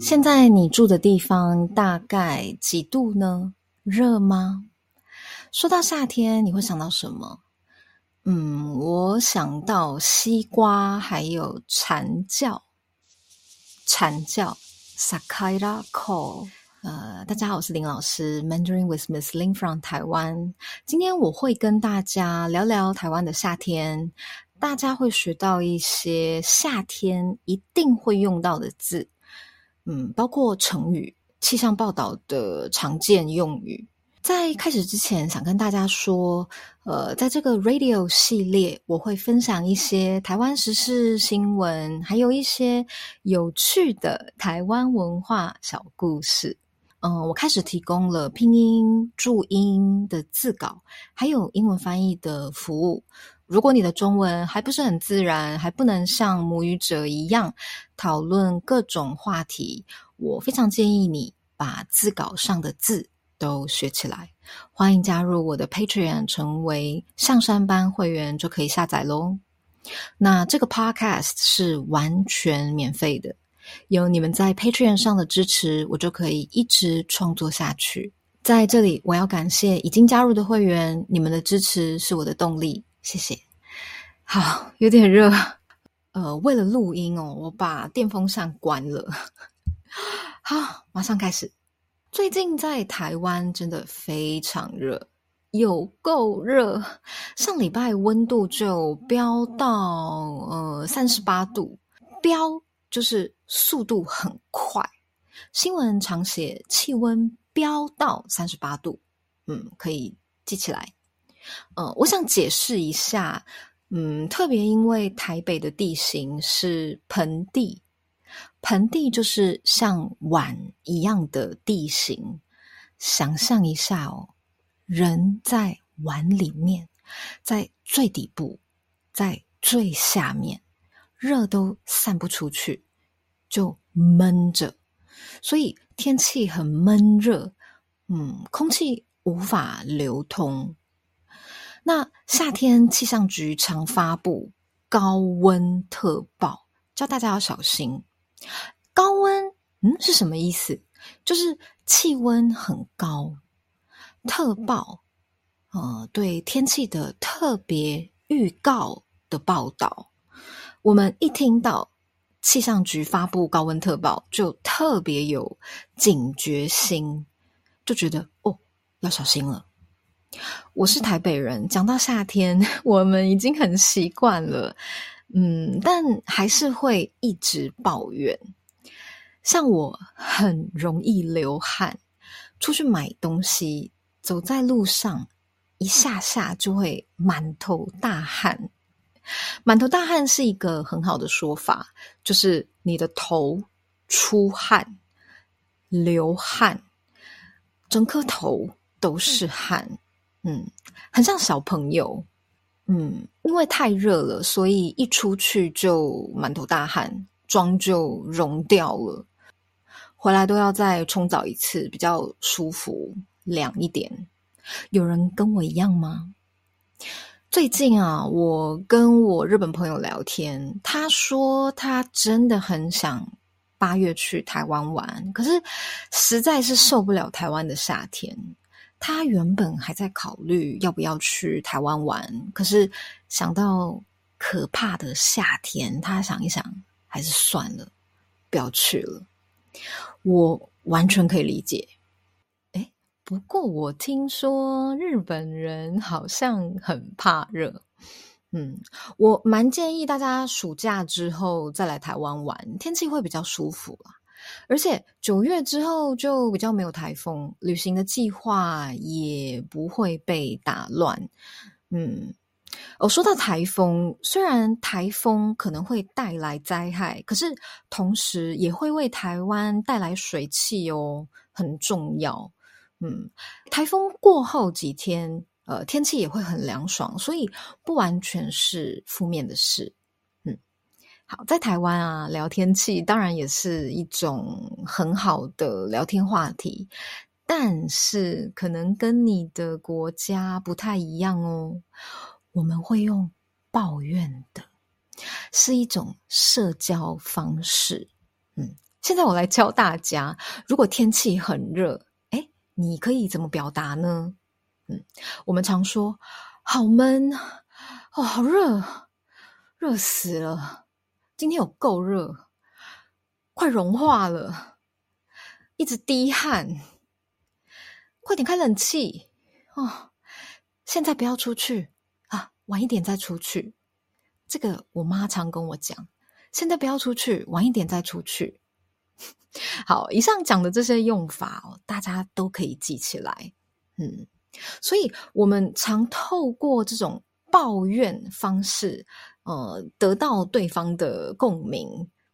现在你住的地方大概几度呢？热吗？说到夏天，你会想到什么？嗯，我想到西瓜，还有蝉叫。蝉叫 （sakira call）。呃，大家好，我是林老师，Mandarin with Miss Lin from 台湾。今天我会跟大家聊聊台湾的夏天，大家会学到一些夏天一定会用到的字。嗯，包括成语、气象报道的常见用语。在开始之前，想跟大家说，呃，在这个 Radio 系列，我会分享一些台湾时事新闻，还有一些有趣的台湾文化小故事。嗯，我开始提供了拼音、注音的字稿，还有英文翻译的服务。如果你的中文还不是很自然，还不能像母语者一样讨论各种话题，我非常建议你把字稿上的字都学起来。欢迎加入我的 Patreon，成为象山班会员就可以下载喽。那这个 Podcast 是完全免费的，有你们在 Patreon 上的支持，我就可以一直创作下去。在这里，我要感谢已经加入的会员，你们的支持是我的动力。谢谢。好，有点热。呃，为了录音哦，我把电风扇关了。好，马上开始。最近在台湾真的非常热，有够热。上礼拜温度就飙到呃三十八度，飙就是速度很快。新闻常写气温飙到三十八度，嗯，可以记起来。呃，我想解释一下，嗯，特别因为台北的地形是盆地，盆地就是像碗一样的地形。想象一下哦，人在碗里面，在最底部，在最下面，热都散不出去，就闷着，所以天气很闷热，嗯，空气无法流通。那夏天气象局常发布高温特报，叫大家要小心。高温，嗯，是什么意思？就是气温很高。特报，呃，对天气的特别预告的报道。我们一听到气象局发布高温特报，就特别有警觉心，就觉得哦，要小心了。我是台北人，讲到夏天，我们已经很习惯了，嗯，但还是会一直抱怨。像我很容易流汗，出去买东西，走在路上，一下下就会满头大汗。满头大汗是一个很好的说法，就是你的头出汗、流汗，整颗头都是汗。嗯，嗯很像小朋友，嗯，因为太热了，所以一出去就满头大汗，妆就融掉了，回来都要再冲澡一次，比较舒服凉一点。有人跟我一样吗？最近啊，我跟我日本朋友聊天，他说他真的很想八月去台湾玩，可是实在是受不了台湾的夏天。他原本还在考虑要不要去台湾玩，可是想到可怕的夏天，他想一想，还是算了，不要去了。我完全可以理解。哎，不过我听说日本人好像很怕热。嗯，我蛮建议大家暑假之后再来台湾玩，天气会比较舒服啦。而且九月之后就比较没有台风，旅行的计划也不会被打乱。嗯，我说到台风，虽然台风可能会带来灾害，可是同时也会为台湾带来水汽哦，很重要。嗯，台风过后几天，呃，天气也会很凉爽，所以不完全是负面的事。好，在台湾啊，聊天气当然也是一种很好的聊天话题，但是可能跟你的国家不太一样哦。我们会用抱怨的，是一种社交方式。嗯，现在我来教大家，如果天气很热，哎，你可以怎么表达呢？嗯，我们常说好闷哦，好热，热死了，今天有够热，快融化了，一直滴汗，快点开冷气哦，现在不要出去啊，晚一点再出去。这个我妈常跟我讲，现在不要出去，晚一点再出去。好，以上讲的这些用法哦，大家都可以记起来。嗯，所以我们常透过这种抱怨方式，呃，得到对方的共鸣。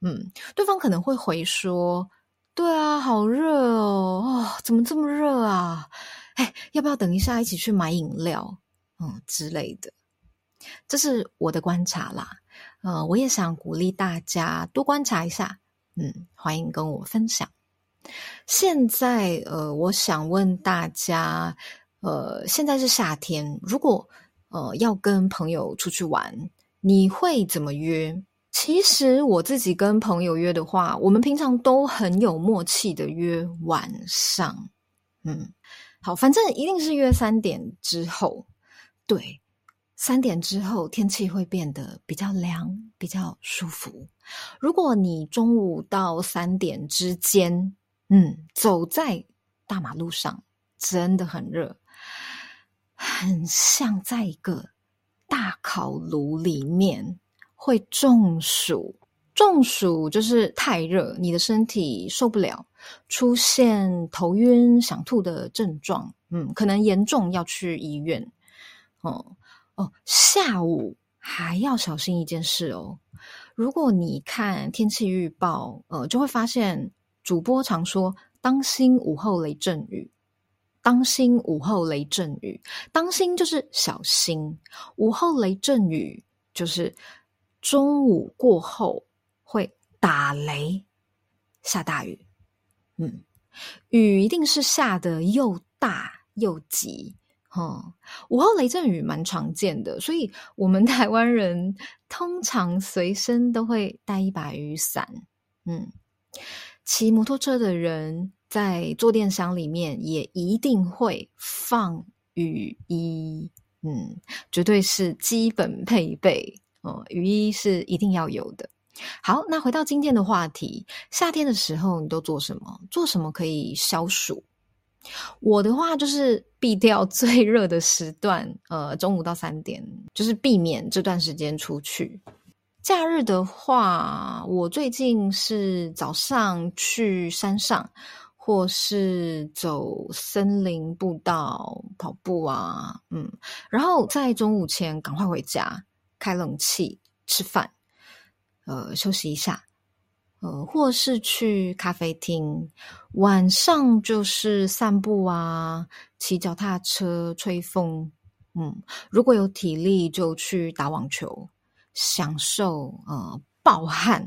嗯，对方可能会回说：“对啊，好热哦，哦，怎么这么热啊？哎，要不要等一下一起去买饮料？嗯，之类的。”这是我的观察啦。呃，我也想鼓励大家多观察一下。嗯，欢迎跟我分享。现在，呃，我想问大家，呃，现在是夏天，如果呃要跟朋友出去玩，你会怎么约？其实我自己跟朋友约的话，我们平常都很有默契的约晚上。嗯，好，反正一定是约三点之后。对。三点之后，天气会变得比较凉，比较舒服。如果你中午到三点之间，嗯，走在大马路上，真的很热，很像在一个大烤炉里面会中暑。中暑就是太热，你的身体受不了，出现头晕、想吐的症状。嗯，可能严重要去医院。哦。哦，下午还要小心一件事哦。如果你看天气预报，呃，就会发现主播常说“当心午后雷阵雨”，“当心午后雷阵雨”，“当心”就是小心，“午后雷阵雨”就是中午过后会打雷、下大雨。嗯，雨一定是下的又大又急。哦，午后雷阵雨蛮常见的，所以我们台湾人通常随身都会带一把雨伞。嗯，骑摩托车的人在坐垫箱里面也一定会放雨衣。嗯，绝对是基本配备哦，雨衣是一定要有的。好，那回到今天的话题，夏天的时候你都做什么？做什么可以消暑？我的话就是避掉 最热的时段，呃，中午到三点，就是避免这段时间出去。假日的话，我最近是早上去山上，或是走森林步道跑步啊，嗯，然后在中午前赶快回家，开冷气吃饭，呃，休息一下。呃，或是去咖啡厅，晚上就是散步啊，骑脚踏车、吹风。嗯，如果有体力，就去打网球，享受呃暴汗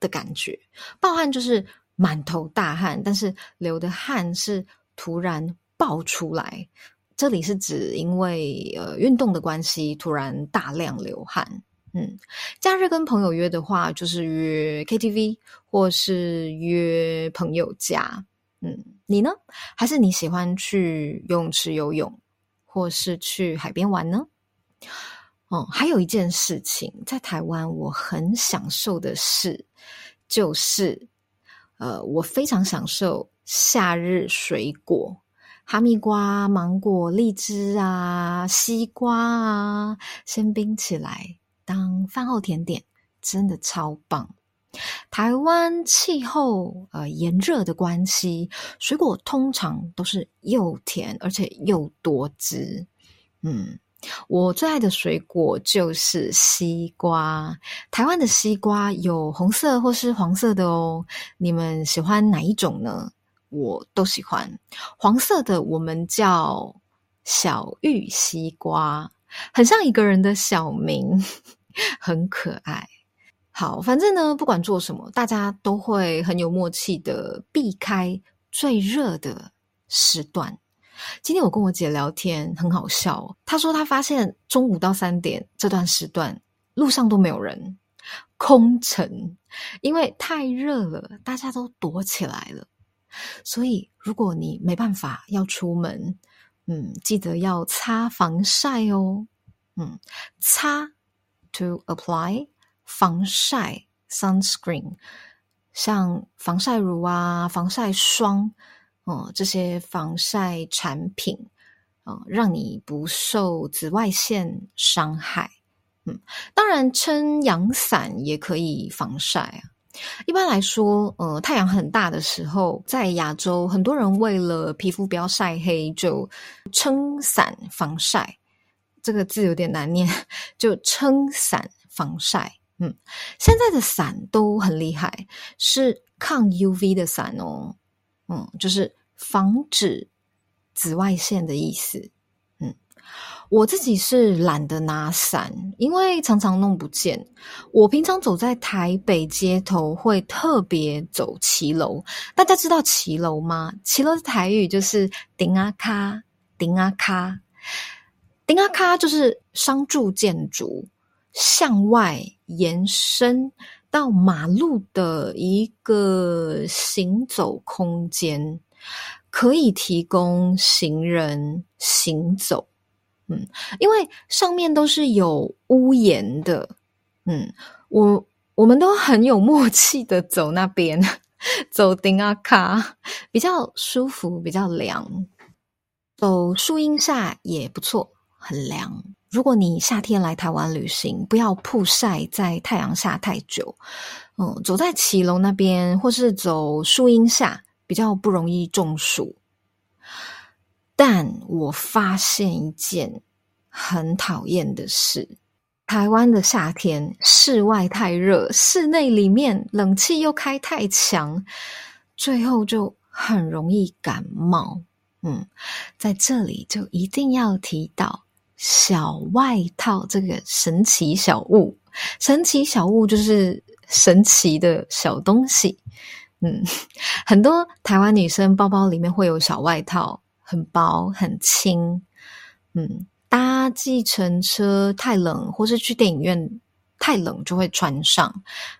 的感觉。暴汗就是满头大汗，但是流的汗是突然爆出来。这里是指因为呃运动的关系，突然大量流汗。嗯，假日跟朋友约的话，就是约 KTV 或是约朋友家。嗯，你呢？还是你喜欢去游泳池游泳，或是去海边玩呢？哦，还有一件事情，在台湾我很享受的事，就是呃，我非常享受夏日水果，哈密瓜、芒果、荔枝啊，西瓜啊，先冰起来。当饭后甜点真的超棒。台湾气候呃炎热的关系，水果通常都是又甜而且又多汁。嗯，我最爱的水果就是西瓜。台湾的西瓜有红色或是黄色的哦。你们喜欢哪一种呢？我都喜欢黄色的，我们叫小玉西瓜。很像一个人的小名，很可爱。好，反正呢，不管做什么，大家都会很有默契的避开最热的时段。今天我跟我姐聊天，很好笑。她说她发现中午到三点这段时段路上都没有人，空城，因为太热了，大家都躲起来了。所以，如果你没办法要出门，嗯，记得要擦防晒哦。嗯，擦 to apply 防晒 sunscreen，像防晒乳啊、防晒霜，哦，这些防晒产品，嗯，让你不受紫外线伤害。嗯，当然撑阳伞也可以防晒啊。一般来说，呃，太阳很大的时候，在亚洲，很多人为了皮肤不要晒黑，就撑伞防晒。这个字有点难念，就撑伞防晒。嗯，现在的伞都很厉害，是抗 UV 的伞哦。嗯，就是防止紫外线的意思。嗯我自己是懒得拿伞，因为常常弄不见。我平常走在台北街头，会特别走骑楼。大家知道骑楼吗？骑楼的台语就是“顶啊卡，顶啊卡，顶啊卡”，就是商住建筑向外延伸到马路的一个行走空间，可以提供行人行走。嗯，因为上面都是有屋檐的，嗯，我我们都很有默契的走那边，走丁阿卡比较舒服，比较凉。走树荫下也不错，很凉。如果你夏天来台湾旅行，不要曝晒在太阳下太久。嗯，走在骑楼那边，或是走树荫下，比较不容易中暑。但我发现一件很讨厌的事：台湾的夏天，室外太热，室内里面冷气又开太强，最后就很容易感冒。嗯，在这里就一定要提到小外套这个神奇小物。神奇小物就是神奇的小东西。嗯，很多台湾女生包包里面会有小外套。很薄很轻，嗯，搭计程车太冷，或是去电影院太冷，就会穿上。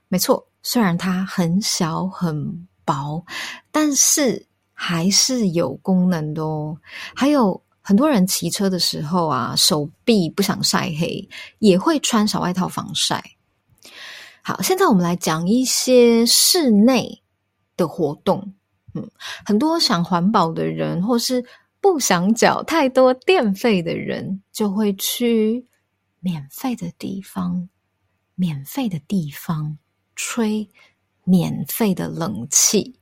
没错，虽然它很小很薄，但是还是有功能的哦。还有很多人骑车的时候啊，手臂不想晒黑，也会穿小外套防晒。好，现在我们来讲一些室内的活动。嗯，很多想环保的人，或是不想缴太多电费的人，就会去免费的地方，免费的地方吹免费的冷气。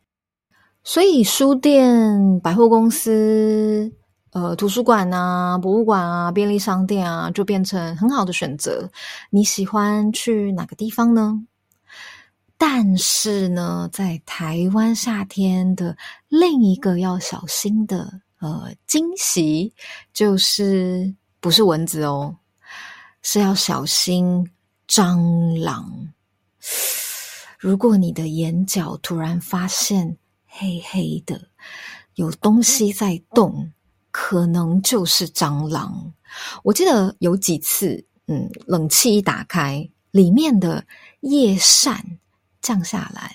所以，书店、百货公司、呃，图书馆啊、博物馆啊、便利商店啊，就变成很好的选择。你喜欢去哪个地方呢？但是呢，在台湾夏天的另一个要小心的呃惊喜，就是不是蚊子哦，是要小心蟑螂。如果你的眼角突然发现黑黑的，有东西在动，可能就是蟑螂。我记得有几次，嗯，冷气一打开，里面的叶扇。降下来，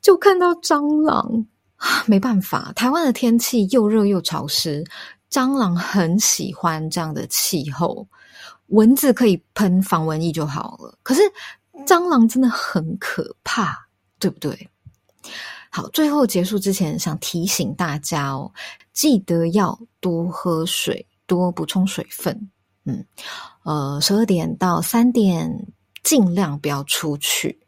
就看到蟑螂 没办法，台湾的天气又热又潮湿，蟑螂很喜欢这样的气候。蚊子可以喷防蚊液就好了，可是蟑螂真的很可怕，对不对？好，最后结束之前，想提醒大家哦，记得要多喝水，多补充水分。嗯，呃，十二点到三点，尽量不要出去。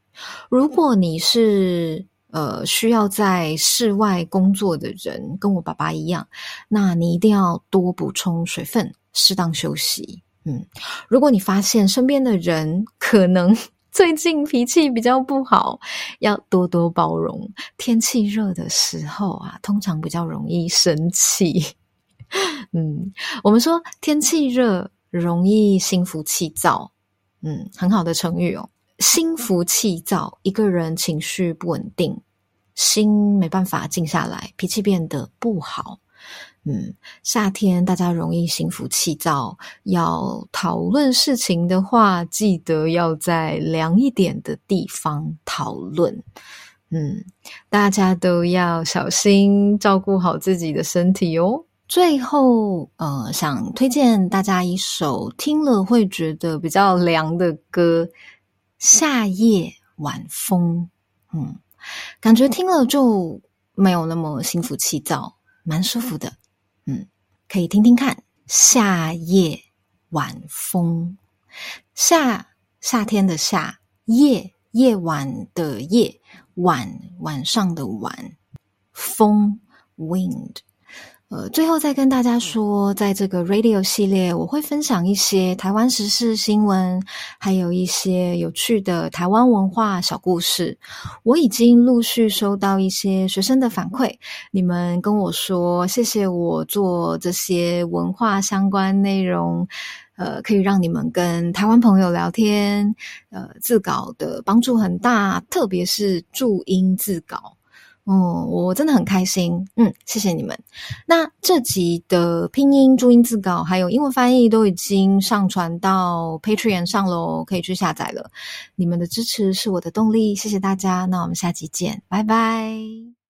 如果你是呃需要在室外工作的人，跟我爸爸一样，那你一定要多补充水分，适当休息。嗯，如果你发现身边的人可能最近脾气比较不好，要多多包容。天气热的时候啊，通常比较容易生气。嗯，我们说天气热容易心浮气躁，嗯，很好的成语哦。心浮气躁，一个人情绪不稳定，心没办法静下来，脾气变得不好。嗯，夏天大家容易心浮气躁，要讨论事情的话，记得要在凉一点的地方讨论。嗯，大家都要小心照顾好自己的身体哦。最后，呃，想推荐大家一首听了会觉得比较凉的歌，《夏夜晚风》。嗯，感觉听了就没有那么心浮气躁，蛮舒服的。可以听听看《夏夜晚风》。夏夏天的夏，夜夜晚的夜，晚晚上的晚，风 wind。呃，最后再跟大家说，在这个 radio 系列，我会分享一些台湾时事新闻，还有一些有趣的台湾文化小故事。我已经陆续收到一些学生的反馈，你们跟我说，谢谢我做这些文化相关内容，呃，可以让你们跟台湾朋友聊天，呃，自稿的帮助很大，特别是注音自稿。哦，我真的很开心，嗯，谢谢你们。那这集的拼音注音字稿还有英文翻译都已经上传到 Patreon 上喽，可以去下载了。你们的支持是我的动力，谢谢大家。那我们下集见，拜拜。